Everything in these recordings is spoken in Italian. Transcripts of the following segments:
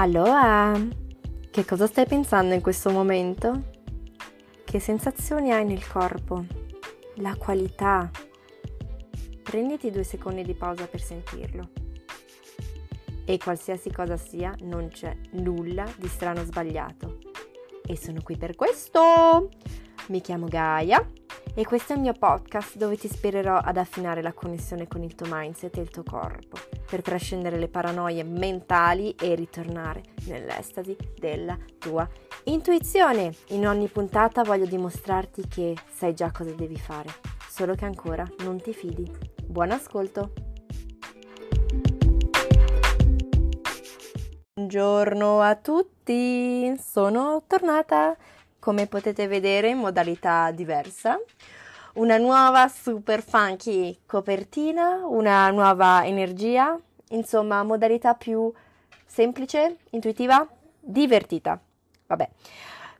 Allora, che cosa stai pensando in questo momento? Che sensazioni hai nel corpo? La qualità? Prenditi due secondi di pausa per sentirlo. E qualsiasi cosa sia, non c'è nulla di strano sbagliato. E sono qui per questo! Mi chiamo Gaia e questo è il mio podcast dove ti ispirerò ad affinare la connessione con il tuo mindset e il tuo corpo per trascendere le paranoie mentali e ritornare nell'estasi della tua intuizione. In ogni puntata voglio dimostrarti che sai già cosa devi fare, solo che ancora non ti fidi. Buon ascolto! Buongiorno a tutti, sono tornata come potete vedere in modalità diversa. Una nuova super funky copertina, una nuova energia, insomma modalità più semplice, intuitiva, divertita. Vabbè,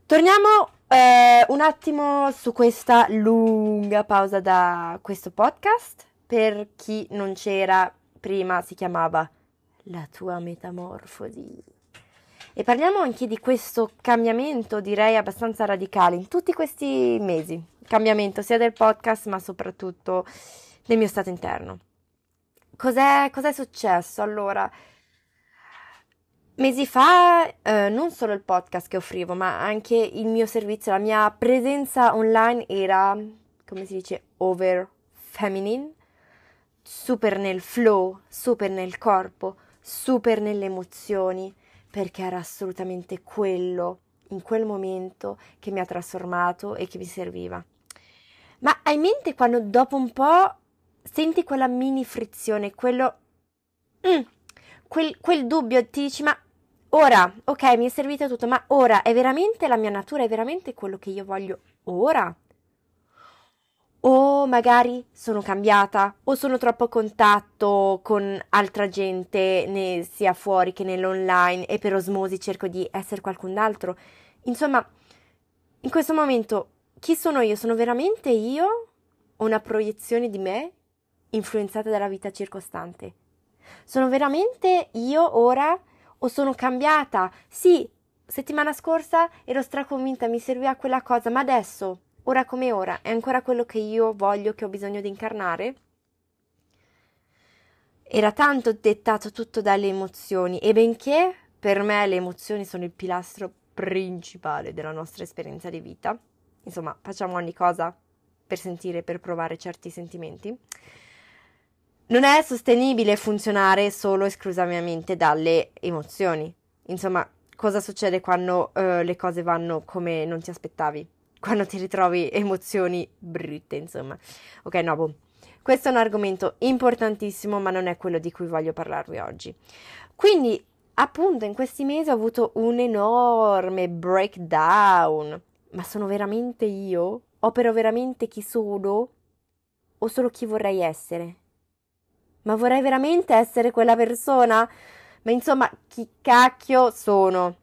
torniamo eh, un attimo su questa lunga pausa da questo podcast. Per chi non c'era prima si chiamava La tua metamorfosi e parliamo anche di questo cambiamento, direi abbastanza radicale, in tutti questi mesi. Cambiamento sia del podcast, ma soprattutto del mio stato interno. Cos'è, cos'è successo? Allora, mesi fa eh, non solo il podcast che offrivo, ma anche il mio servizio, la mia presenza online era, come si dice, over feminine, super nel flow, super nel corpo, super nelle emozioni perché era assolutamente quello, in quel momento, che mi ha trasformato e che mi serviva. Ma hai in mente quando dopo un po' senti quella mini frizione, quello... Mm, quel, quel dubbio, ti dici ma ora, ok, mi è servito tutto, ma ora è veramente la mia natura, è veramente quello che io voglio ora? o magari sono cambiata o sono troppo a contatto con altra gente né sia fuori che nell'online e per osmosi cerco di essere qualcun altro. Insomma, in questo momento chi sono io? Sono veramente io o una proiezione di me influenzata dalla vita circostante? Sono veramente io ora o sono cambiata? Sì, settimana scorsa ero straconvinta, mi serviva quella cosa, ma adesso ora come ora, è ancora quello che io voglio, che ho bisogno di incarnare? Era tanto dettato tutto dalle emozioni e benché per me le emozioni sono il pilastro principale della nostra esperienza di vita, insomma facciamo ogni cosa per sentire, per provare certi sentimenti, non è sostenibile funzionare solo esclusivamente dalle emozioni. Insomma, cosa succede quando uh, le cose vanno come non ti aspettavi? quando ti ritrovi emozioni brutte, insomma. Ok, no, boh. Questo è un argomento importantissimo, ma non è quello di cui voglio parlarvi oggi. Quindi, appunto, in questi mesi ho avuto un enorme breakdown. Ma sono veramente io? Opero veramente chi sono? O solo chi vorrei essere? Ma vorrei veramente essere quella persona? Ma insomma, chi cacchio sono?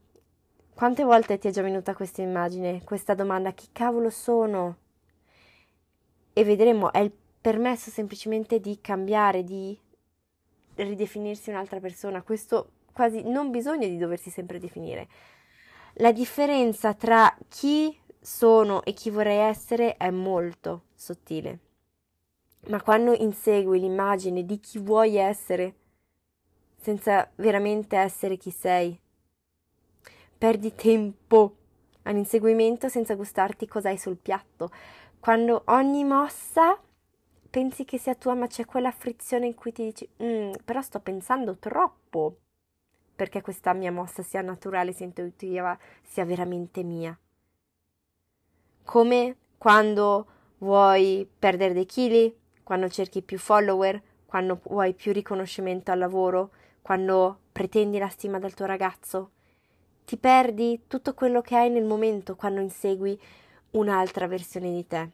Quante volte ti è già venuta questa immagine, questa domanda, chi cavolo sono? E vedremo, è il permesso semplicemente di cambiare, di ridefinirsi un'altra persona. Questo quasi non bisogna di doversi sempre definire. La differenza tra chi sono e chi vorrei essere è molto sottile. Ma quando insegui l'immagine di chi vuoi essere, senza veramente essere chi sei, perdi tempo all'inseguimento senza gustarti cosa hai sul piatto. Quando ogni mossa pensi che sia tua, ma c'è quella frizione in cui ti dici, mm, però sto pensando troppo perché questa mia mossa sia naturale, sia intuitiva, sia veramente mia. Come quando vuoi perdere dei chili, quando cerchi più follower, quando vuoi più riconoscimento al lavoro, quando pretendi la stima del tuo ragazzo, ti perdi tutto quello che hai nel momento quando insegui un'altra versione di te.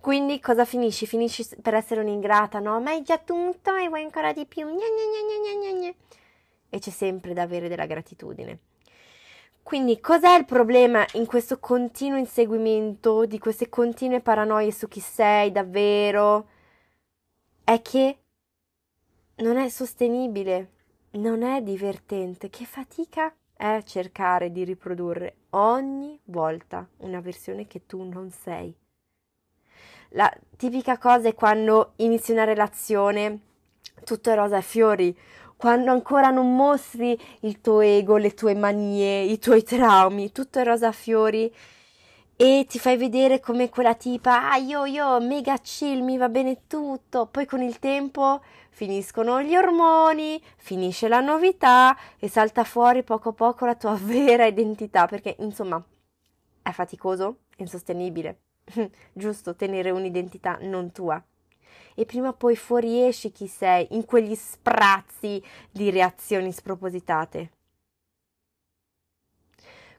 Quindi cosa finisci? Finisci per essere un'ingrata, no? Ma hai già tutto e vuoi ancora di più. Gna gna gna e c'è sempre da avere della gratitudine. Quindi cos'è il problema in questo continuo inseguimento, di queste continue paranoie su chi sei davvero? È che non è sostenibile non è divertente, che fatica è cercare di riprodurre ogni volta una versione che tu non sei. La tipica cosa è quando inizi una relazione, tutto è rosa e fiori, quando ancora non mostri il tuo ego, le tue manie, i tuoi traumi, tutto è rosa fiori e ti fai vedere come quella tipa, ah io io mega chill, mi va bene tutto, poi con il tempo finiscono gli ormoni, finisce la novità e salta fuori poco a poco la tua vera identità, perché insomma è faticoso, insostenibile, giusto tenere un'identità non tua. E prima o poi fuoriesci chi sei in quegli sprazzi di reazioni spropositate.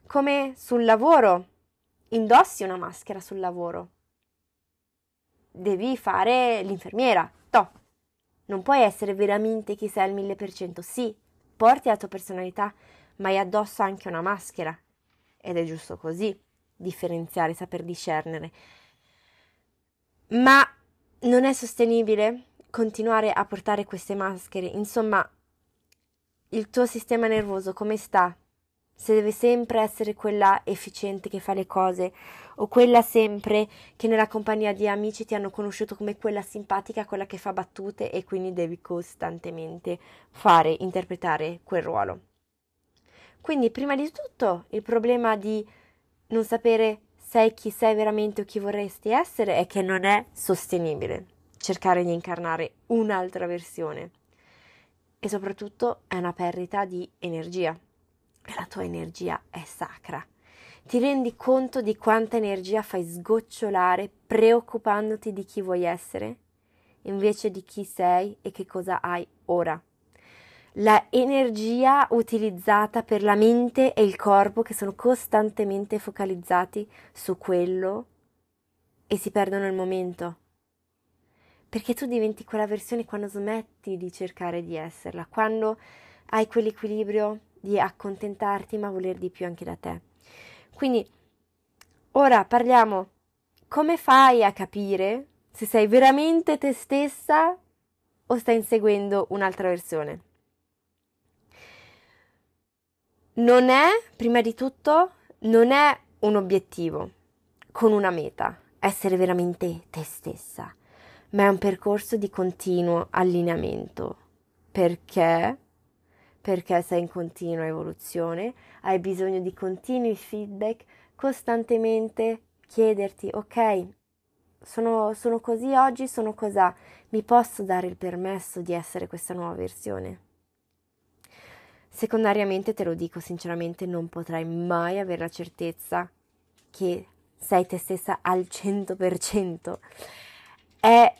Come sul lavoro, indossi una maschera sul lavoro. Devi fare l'infermiera, toh, non puoi essere veramente chi sei al mille per cento. Sì, porti la tua personalità, ma hai addosso anche una maschera. Ed è giusto così, differenziare, saper discernere. Ma non è sostenibile continuare a portare queste maschere. Insomma, il tuo sistema nervoso come sta? Se deve sempre essere quella efficiente che fa le cose o quella sempre che nella compagnia di amici ti hanno conosciuto come quella simpatica, quella che fa battute e quindi devi costantemente fare, interpretare quel ruolo. Quindi prima di tutto il problema di non sapere sei chi sei veramente o chi vorresti essere è che non è sostenibile cercare di incarnare un'altra versione e soprattutto è una perdita di energia la tua energia è sacra. Ti rendi conto di quanta energia fai sgocciolare preoccupandoti di chi vuoi essere invece di chi sei e che cosa hai ora. La energia utilizzata per la mente e il corpo che sono costantemente focalizzati su quello e si perdono il momento. Perché tu diventi quella versione quando smetti di cercare di esserla, quando hai quell'equilibrio di accontentarti ma voler di più anche da te. Quindi ora parliamo come fai a capire se sei veramente te stessa o stai inseguendo un'altra versione. Non è, prima di tutto, non è un obiettivo con una meta, essere veramente te stessa, ma è un percorso di continuo allineamento. Perché? Perché sei in continua evoluzione, hai bisogno di continui feedback, costantemente chiederti, ok, sono, sono così oggi, sono cos'ha, mi posso dare il permesso di essere questa nuova versione? Secondariamente te lo dico sinceramente, non potrai mai avere la certezza che sei te stessa al 100%. È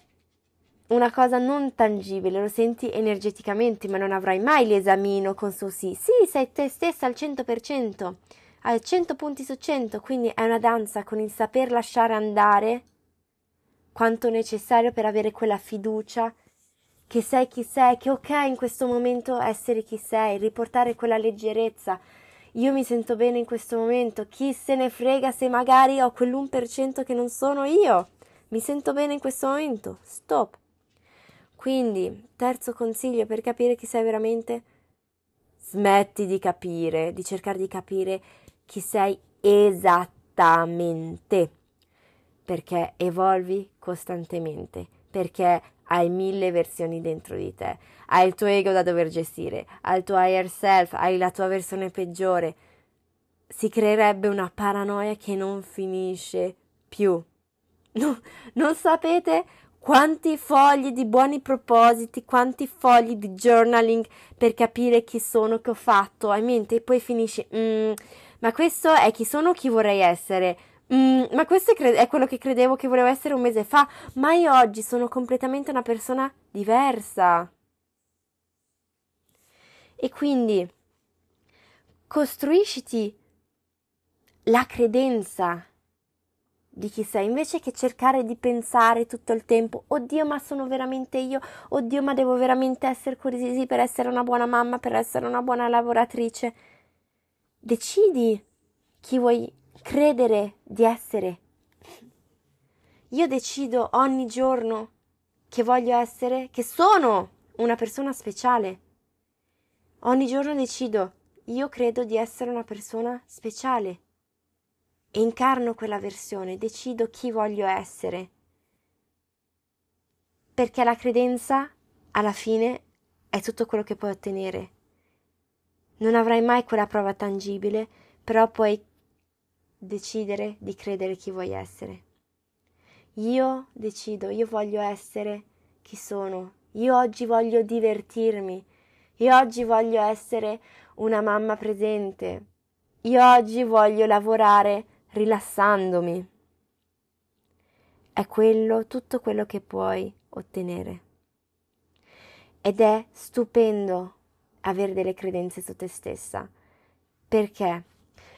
una cosa non tangibile, lo senti energeticamente, ma non avrai mai l'esamino con su sì. Sì, sei te stessa al 100%, al 100 punti su 100, quindi è una danza con il saper lasciare andare quanto necessario per avere quella fiducia che sei chi sei, che ok in questo momento essere chi sei, riportare quella leggerezza. Io mi sento bene in questo momento, chi se ne frega se magari ho quell'1% che non sono io. Mi sento bene in questo momento. Stop. Quindi, terzo consiglio per capire chi sei veramente, smetti di capire, di cercare di capire chi sei esattamente, perché evolvi costantemente, perché hai mille versioni dentro di te, hai il tuo ego da dover gestire, hai il tuo higher self, hai la tua versione peggiore. Si creerebbe una paranoia che non finisce più. No, non sapete quanti fogli di buoni propositi, quanti fogli di journaling per capire chi sono che ho fatto, hai mente e poi finisci, mm, ma questo è chi sono, chi vorrei essere. Mm, ma questo è, cre- è, quello che credevo che volevo essere un mese fa, ma io oggi sono completamente una persona diversa. E quindi costruisciti la credenza di chi sei, invece che cercare di pensare tutto il tempo, oddio, ma sono veramente io, oddio, ma devo veramente essere così per essere una buona mamma, per essere una buona lavoratrice. Decidi chi vuoi credere di essere. Io decido ogni giorno che voglio essere, che sono una persona speciale. Ogni giorno decido, io credo di essere una persona speciale incarno quella versione, decido chi voglio essere. Perché la credenza, alla fine, è tutto quello che puoi ottenere. Non avrai mai quella prova tangibile, però puoi decidere di credere chi vuoi essere. Io decido, io voglio essere chi sono. Io oggi voglio divertirmi. Io oggi voglio essere una mamma presente. Io oggi voglio lavorare rilassandomi. È quello, tutto quello che puoi ottenere. Ed è stupendo avere delle credenze su te stessa. Perché?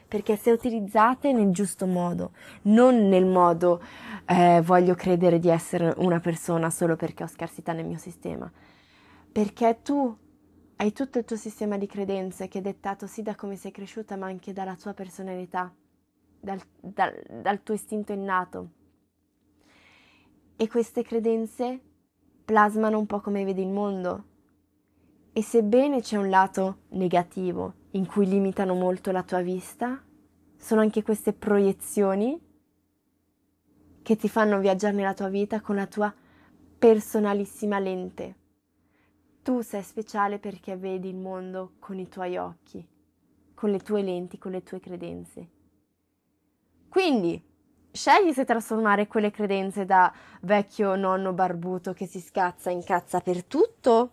Perché se utilizzate nel giusto modo, non nel modo eh, voglio credere di essere una persona solo perché ho scarsità nel mio sistema, perché tu hai tutto il tuo sistema di credenze che è dettato sì da come sei cresciuta, ma anche dalla tua personalità, dal, dal, dal tuo istinto innato. E queste credenze plasmano un po' come vedi il mondo. E sebbene c'è un lato negativo in cui limitano molto la tua vista, sono anche queste proiezioni che ti fanno viaggiare nella tua vita con la tua personalissima lente. Tu sei speciale perché vedi il mondo con i tuoi occhi, con le tue lenti, con le tue credenze. Quindi, scegli se trasformare quelle credenze da vecchio nonno barbuto che si scazza e incazza per tutto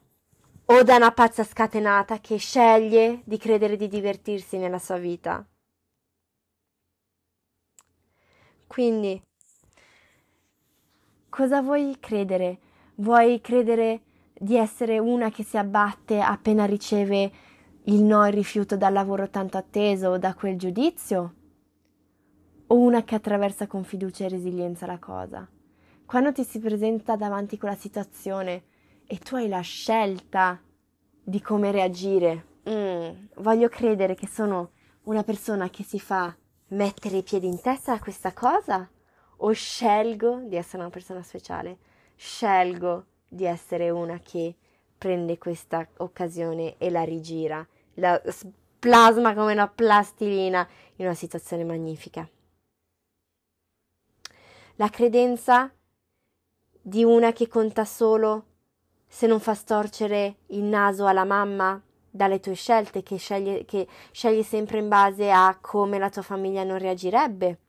o da una pazza scatenata che sceglie di credere di divertirsi nella sua vita. Quindi, cosa vuoi credere? Vuoi credere di essere una che si abbatte appena riceve il no e il rifiuto dal lavoro tanto atteso o da quel giudizio? O una che attraversa con fiducia e resilienza la cosa? Quando ti si presenta davanti quella situazione e tu hai la scelta di come reagire, mm, voglio credere che sono una persona che si fa mettere i piedi in testa a questa cosa o scelgo di essere una persona speciale? Scelgo di essere una che prende questa occasione e la rigira, la plasma come una plastilina in una situazione magnifica. La credenza di una che conta solo se non fa storcere il naso alla mamma dalle tue scelte, che scegli, che scegli sempre in base a come la tua famiglia non reagirebbe.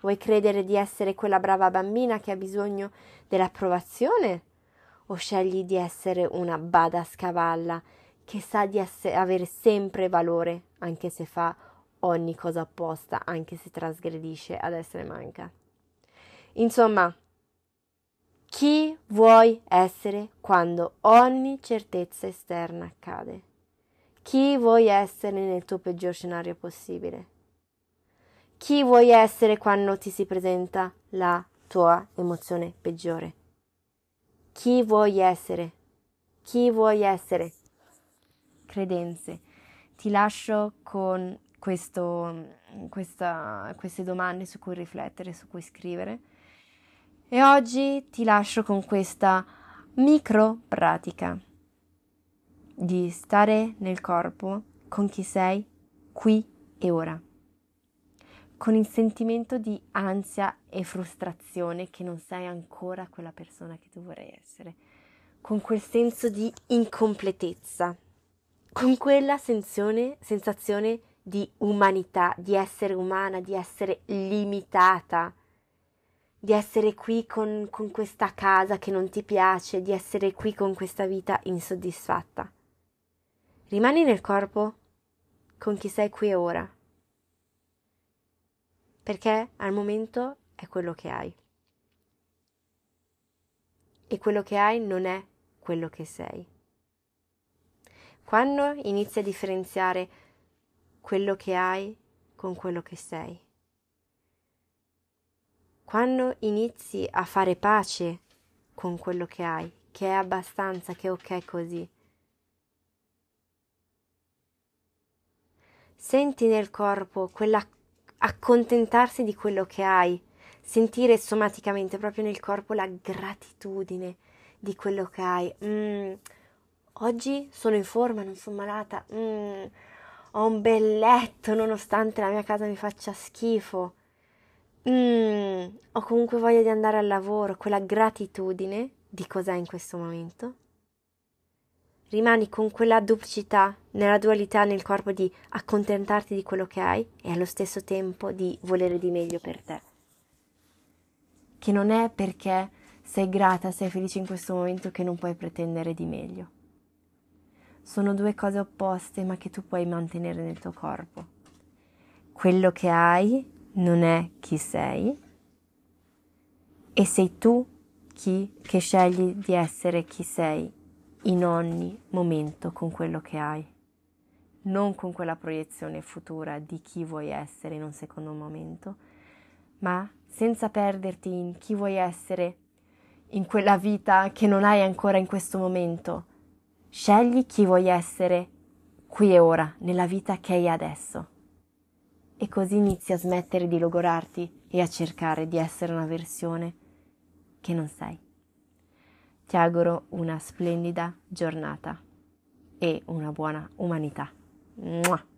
Vuoi credere di essere quella brava bambina che ha bisogno dell'approvazione? O scegli di essere una bada scavalla che sa di essere, avere sempre valore, anche se fa ogni cosa apposta, anche se trasgredisce ad essere manca? Insomma, chi vuoi essere quando ogni certezza esterna accade? Chi vuoi essere nel tuo peggior scenario possibile? Chi vuoi essere quando ti si presenta la tua emozione peggiore? Chi vuoi essere? Chi vuoi essere? Credenze. Ti lascio con questo, questa, queste domande su cui riflettere, su cui scrivere. E oggi ti lascio con questa micro pratica di stare nel corpo con chi sei qui e ora, con il sentimento di ansia e frustrazione che non sei ancora quella persona che tu vorrei essere, con quel senso di incompletezza, con quella sensazione, sensazione di umanità, di essere umana, di essere limitata, di essere qui con, con questa casa che non ti piace, di essere qui con questa vita insoddisfatta. Rimani nel corpo con chi sei qui e ora, perché al momento è quello che hai. E quello che hai non è quello che sei. Quando inizi a differenziare quello che hai con quello che sei, quando inizi a fare pace con quello che hai, che è abbastanza, che è ok così, Senti nel corpo quell'accontentarsi di quello che hai, sentire somaticamente proprio nel corpo la gratitudine di quello che hai. Mm, Oggi sono in forma, non sono malata. Mm, ho un bel letto nonostante la mia casa mi faccia schifo. Mm, ho comunque voglia di andare al lavoro, quella gratitudine di cos'è in questo momento. Rimani con quella duplicità, nella dualità nel corpo di accontentarti di quello che hai e allo stesso tempo di volere di meglio per te. Che non è perché sei grata, sei felice in questo momento che non puoi pretendere di meglio. Sono due cose opposte ma che tu puoi mantenere nel tuo corpo. Quello che hai non è chi sei e sei tu chi che scegli di essere chi sei in ogni momento con quello che hai, non con quella proiezione futura di chi vuoi essere in un secondo momento, ma senza perderti in chi vuoi essere in quella vita che non hai ancora in questo momento. Scegli chi vuoi essere qui e ora, nella vita che hai adesso e così inizi a smettere di logorarti e a cercare di essere una versione che non sei. Ti auguro una splendida giornata e una buona umanità. Mua.